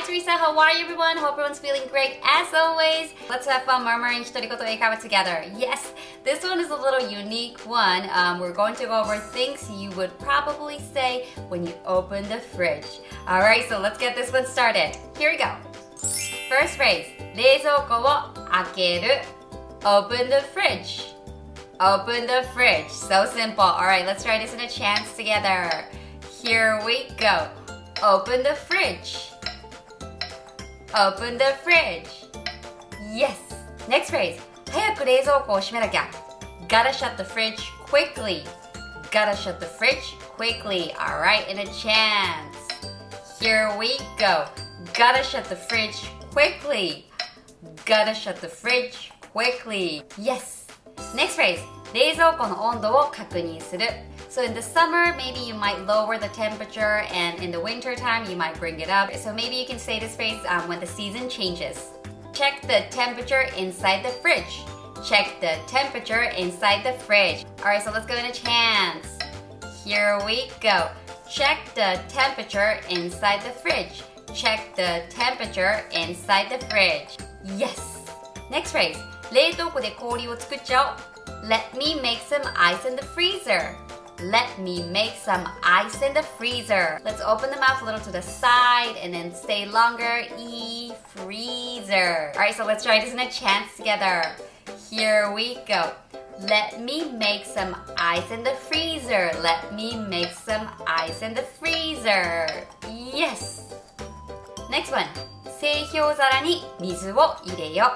Hi Teresa, how are you everyone? Hope everyone's feeling great as always. Let's have fun murmuring Hitorigoto Eikaiwa together. Yes, this one is a little unique one. Um, we're going to go over things you would probably say when you open the fridge. Alright, so let's get this one started. Here we go. First phrase, 冷蔵庫を開ける Open the fridge. Open the fridge. So simple. Alright, let's try this in a chance together. Here we go. Open the fridge. Open the fridge. Yes. Next phrase. 早く冷蔵庫を閉めなきゃ。Gotta shut the fridge quickly. Gotta shut the fridge quickly. Alright, in a chance. Here we go. Gotta shut the fridge quickly. Gotta shut the fridge quickly. Yes. Next phrase. 冷蔵庫の温度を確認する。 So in the summer, maybe you might lower the temperature, and in the winter time, you might bring it up. So maybe you can say this phrase um, when the season changes. Check the temperature inside the fridge. Check the temperature inside the fridge. Alright, so let's go in a chance. Here we go. Check the temperature inside the fridge. Check the temperature inside the fridge. Yes. Next phrase. 冷凍庫で氷を作っちゃおう。Let me make some ice in the freezer. Let me make some ice in the freezer. Let's open the mouth a little to the side and then stay longer. E freezer. Alright, so let's try this in a chance together. Here we go. Let me make some ice in the freezer. Let me make some ice in the freezer. Yes. Next one. 製氷皿に水を入れよ。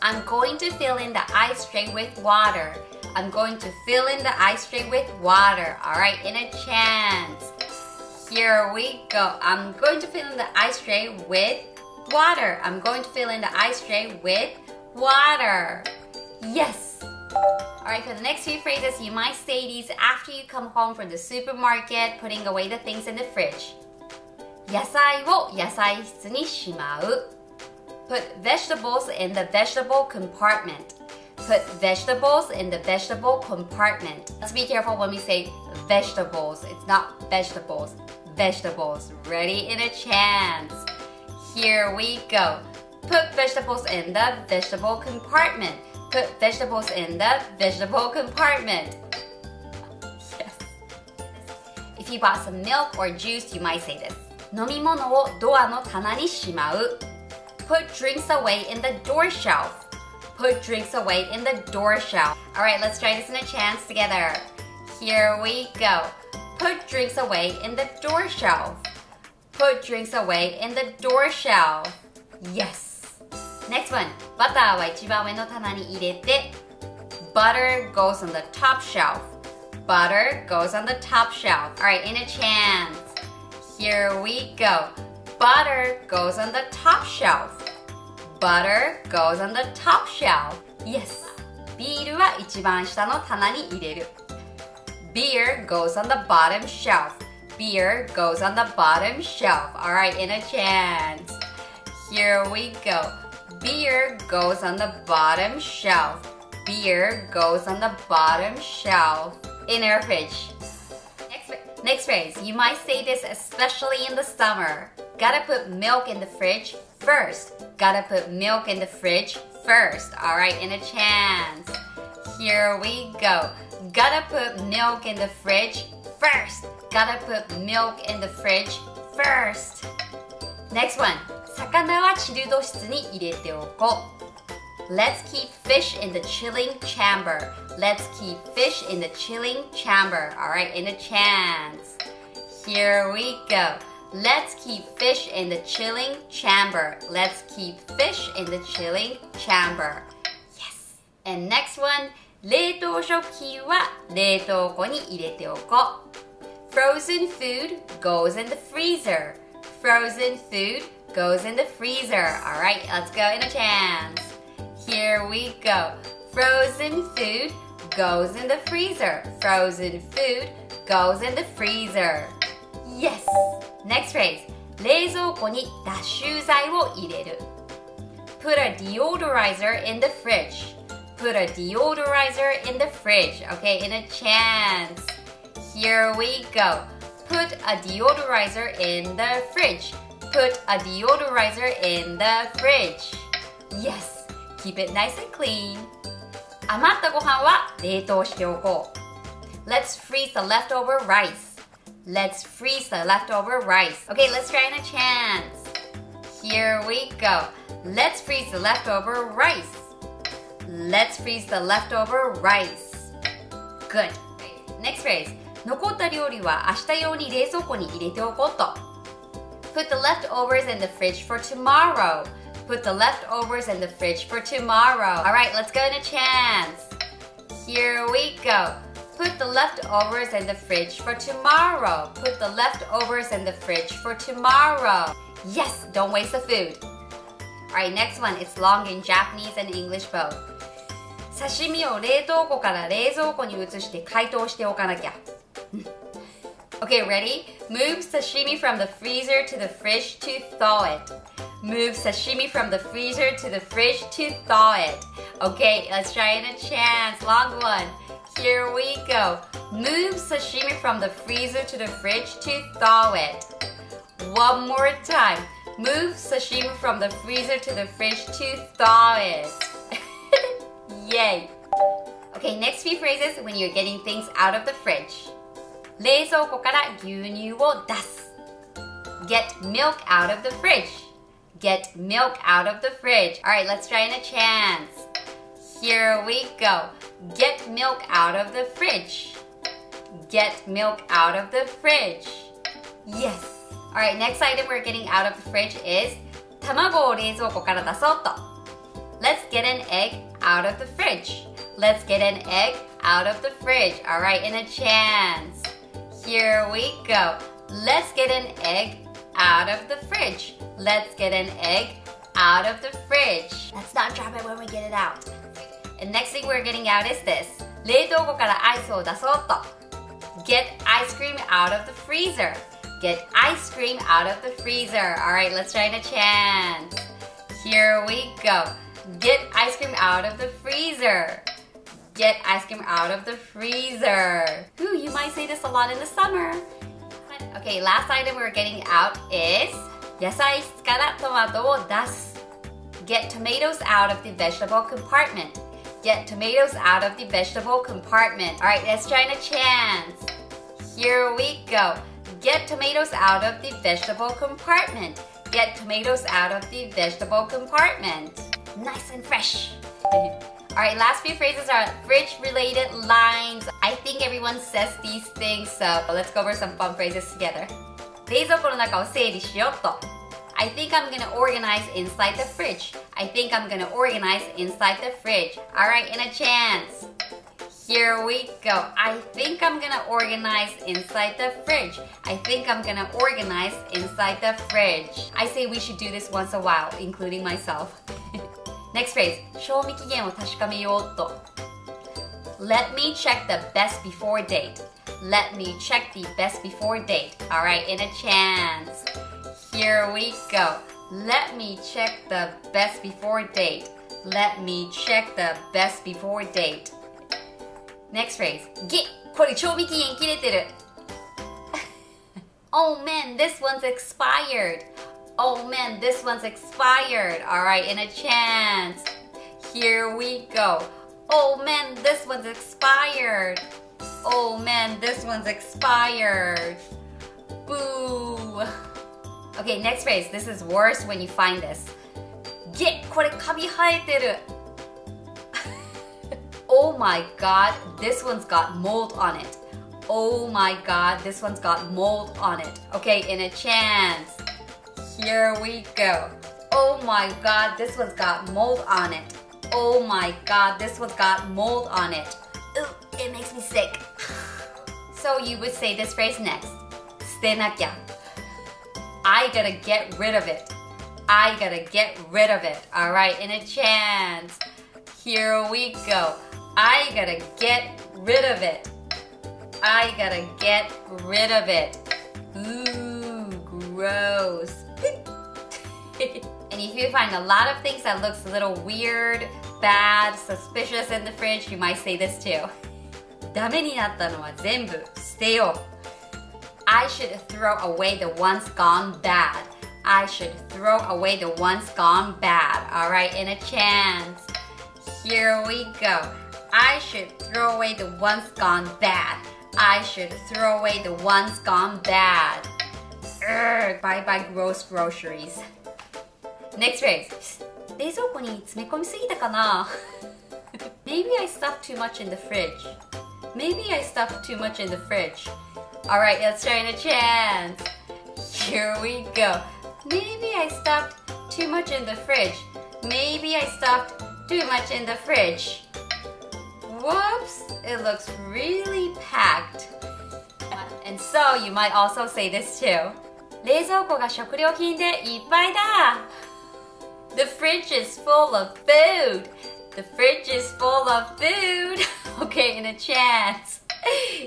I'm going to fill in the ice tray with water. I'm going to fill in the ice tray with water. Alright, in a chance. Here we go. I'm going to fill in the ice tray with water. I'm going to fill in the ice tray with water. Yes. Alright, for the next few phrases, you might say these after you come home from the supermarket, putting away the things in the fridge. 野菜を野菜室にしまう Put vegetables in the vegetable compartment. Put vegetables in the vegetable compartment. Let's be careful when we say vegetables. It's not vegetables. Vegetables. Ready in a chance. Here we go. Put vegetables in the vegetable compartment. Put vegetables in the vegetable compartment. Yes. If you bought some milk or juice, you might say this. 飲み物をドアの棚にしまう Put drinks away in the door shelf. Put drinks away in the door shelf. Alright, let's try this in a chance together. Here we go. Put drinks away in the door shelf. Put drinks away in the door shelf. Yes. Next one. バターは一番上の棚に入れて Butter goes on the top shelf. Butter goes on the top shelf. Alright, in a chance. Here we go. Butter goes on the top shelf. Butter goes on the top shelf. Yes. ビールは一番下の棚に入れる。Beer goes on the bottom shelf. Beer goes on the bottom shelf. Alright, in a chance. Here we go. Beer goes on the bottom shelf. Beer goes on the bottom shelf. In our fridge. Next, next phrase. You might say this especially in the summer. Gotta put milk in the fridge first. Gotta put milk in the fridge first. Alright, in a chance. Here we go. Gotta put milk in the fridge first. Gotta put milk in the fridge first. Next one. 魚はチルド室に入れておこう。 Let's keep fish in the chilling chamber. Let's keep fish in the chilling chamber. Alright, in a chance. Here we go. Let's keep fish in the chilling chamber. Let's keep fish in the chilling chamber. Yes. And next one. 冷凍食品は冷凍庫に入れておこう。Frozen food goes in the freezer. Frozen food goes in the freezer. Alright, let's go in a chance. Here we go. Frozen food goes in the freezer. Frozen food goes in the freezer. Yes. Next phrase. 冷蔵庫に脱臭剤を入れる。Put a deodorizer in the fridge. Put a deodorizer in the fridge. Okay, in a chance. Here we go. Put a deodorizer in the fridge. Put put a deodorizer in the fridge. Yes, keep it nice and clean. 余ったご飯は冷凍しておこう。Let's freeze the leftover rice. Let's freeze the leftover rice. Okay, let's try in a chance. Here we go. Let's freeze the leftover rice. Let's freeze the leftover rice. Good. Next phrase. 残った料理は明日用に冷蔵庫に入れておこうと。Put the leftovers in the fridge for tomorrow. Put the leftovers in the fridge for tomorrow. Alright, let's go in a chance. Here we go. Put the leftovers in the fridge for tomorrow. Put the leftovers in the fridge for tomorrow. Yes, don't waste the food. Alright, next one. It's long in Japanese and English both. 刺身を冷凍庫から冷蔵庫に移して解凍しておかなきゃ。okay, ready? Move sashimi from the freezer to the fridge to thaw it. Move sashimi from the freezer to the fridge to thaw it. Okay, let's try it a chance. Long one. Here we go. Move sashimi from the freezer to the fridge to thaw it. One more time. Move sashimi from the freezer to the fridge to thaw it. Yay! Okay, next few phrases when you're getting things out of the fridge. 冷蔵庫から牛乳を出す Get milk out of the fridge. Get milk out of the fridge. Alright, let's try in a chance. Here we go. Get milk out of the fridge. Get milk out of the fridge. Yes. Alright, next item we're getting out of the fridge is 卵を冷蔵庫から出そうと Let's get an egg out of the fridge. Let's get an egg out of the fridge. Alright, in a chance. Here we go. Let's get an egg out of the fridge. Let's get an egg out of the fridge. Let's not drop it when we get it out. And next thing we're getting out is this. 冷凍庫からアイスを出そうと Get ice cream out of the freezer. Get ice cream out of the freezer. Alright, let's try in a chance. Here we go. Get ice cream out of the freezer. Get ice cream out of the freezer. Ooh, you might say this a lot in the summer. Okay, last item we're getting out is 野菜室からトマトを出す Get tomatoes out of the vegetable compartment. Get tomatoes out of the vegetable compartment. Alright, let's try in a chance. Here we go. Get tomatoes out of the vegetable compartment. Get tomatoes out of the vegetable compartment. Nice and fresh. Alright, last few phrases are fridge related lines. I think everyone says these things, so let's go over some fun phrases together. 冷蔵庫の中を整理しようと I think I'm gonna organize inside the fridge. I think I'm gonna organize inside the fridge. Alright, in a chance. Here we go. I think I'm gonna organize inside the fridge. I think I'm gonna organize inside the fridge. I say we should do this once a while, including myself. Next phrase. 賞味期限を確かめようと Let me check the best before date. Let me check the best before date. Alright, in a chance. Here we go. Let me check the best before date. Let me check the best before date. Next phrase. Get これ賞味期限切れてる Oh man, this one's expired. Oh man, this one's expired. Alright, in a chance. Here we go. Oh man, this one's expired. Oh man, this one's expired. Boo. Okay, next phrase. This is worse when you find this. Get これカビ生えてる Oh my god, this one's got mold on it. Oh my god, this one's got mold on it. Okay, in a chance. Here we go. Oh my god, this one's got mold on it. Oh my god, this one's got mold on it. Ooh, it makes me sick. so you would say this phrase next. Stenakya. I gotta get rid of it. I gotta get rid of it. All right, in a chant. Here we go. I gotta get rid of it. I gotta get rid of it. Ooh, gross. and if you find a lot of things that looks a little weird, bad, suspicious in the fridge, you might say this too. ダメになったのは全部捨てよう。I should throw away the ones gone bad. I should throw away the ones gone bad. All right, in a chance. Here we go. I should throw away the ones gone bad. I should throw away the ones gone bad. Urgh, bye bye gross groceries. Next phrase. 冷蔵庫に詰め込みすぎたかな Maybe I stuffed too much in the fridge. Maybe I stuffed too much in the fridge. Alright, let's try in a chance. Here we go. Maybe I stuffed too much in the fridge. Maybe I stuffed too much in the fridge. Whoops, it looks really packed. And so you might also say this too. 冷蔵庫が食料品でいっぱいだ The fridge is full of food. The fridge is full of food. okay, in a chance.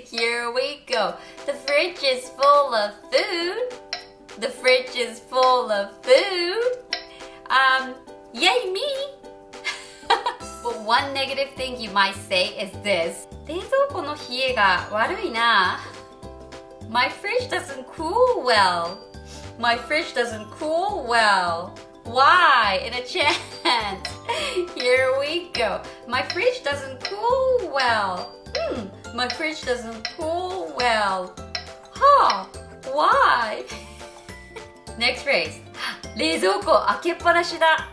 Here we go. The fridge is full of food. The fridge is full of food. Um, yay me. but one negative thing you might say is this. 冷蔵庫の冷えが悪いな。My fridge doesn't cool well. My fridge doesn't cool well. Why? In a chance. Here we go. My fridge doesn't cool well. Hmm, my fridge doesn't cool well. Huh, why? Next phrase. 冷蔵庫開けっぱなしだ。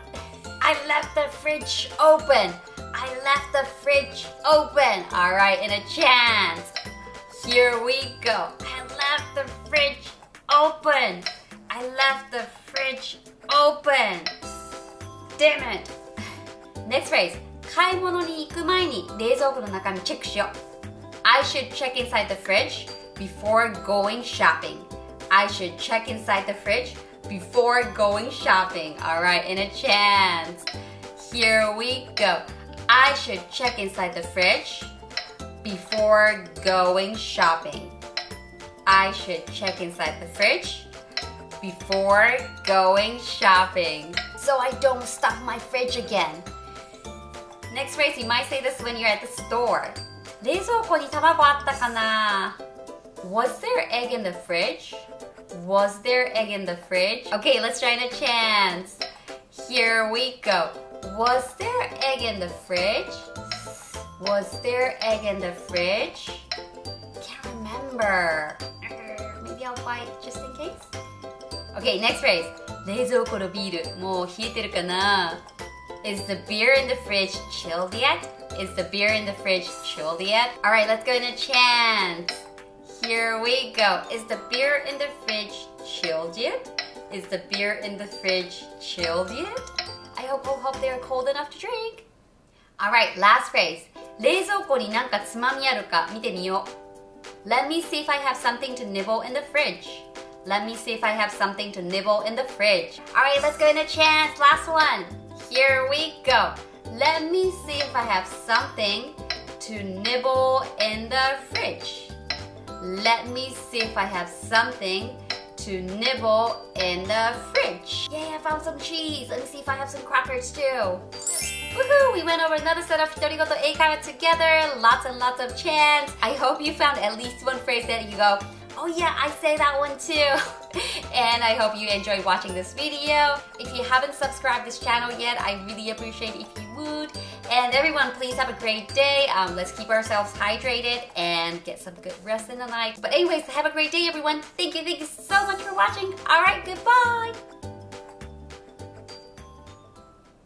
I left the fridge open. I left the fridge open. Alright, in a chance. Here we go. I left the fridge open. I left the fridge open. Damn it. Next phrase. 買い物に行く前に冷蔵庫の中身チェックしよう。I should check inside the fridge before going shopping. I should check inside the fridge before going shopping. Alright, in a chance. Here we go. I should check inside the fridge before going shopping. I should check inside the fridge before going shopping so I don't stuff my fridge again. Next phrase, you might say this when you're at the store. 冷蔵庫に卵あったかな Was there egg in the fridge? Was there egg in the fridge? Okay, let's try in a chance. Here we go. Was there egg in the fridge? Was there egg in the fridge? Can't remember. Maybe I'll buy it just in case. Okay, next phrase. 冷蔵庫のビール、もう冷えてるかな Is the beer in the fridge chilled yet? Is the beer in the fridge chilled yet? Alright, let's go in a chance. Here we go. Is the beer in the fridge chilled yet? Is the beer in the fridge chilled yet? I hope, hope, hope they're cold enough to drink. Alright, last phrase. 冷蔵庫になんかつまみあるか見てみよう。Let me see if I have something to nibble in the fridge. Let me see if I have something to nibble in the fridge. Alright, let's go in a chance. Last one. Here we go. Let me see if I have something to nibble in the fridge. Let me see if I have something to nibble in the fridge. Yay, I found some cheese. Let me see if I have some crackers too. Woohoo! We went over another set of Hitorigoto Eikaiwa together. Lots and lots of chants. I hope you found at least one phrase that you go, oh yeah, I say that one too. and I hope you enjoyed watching this video. If you haven't subscribed this channel yet, I really appreciate if you would. And everyone, please have a great day. Um, let's keep ourselves hydrated and get some good rest in the night. But anyways, have a great day, everyone. Thank you, thank you so much for watching. All right, goodbye.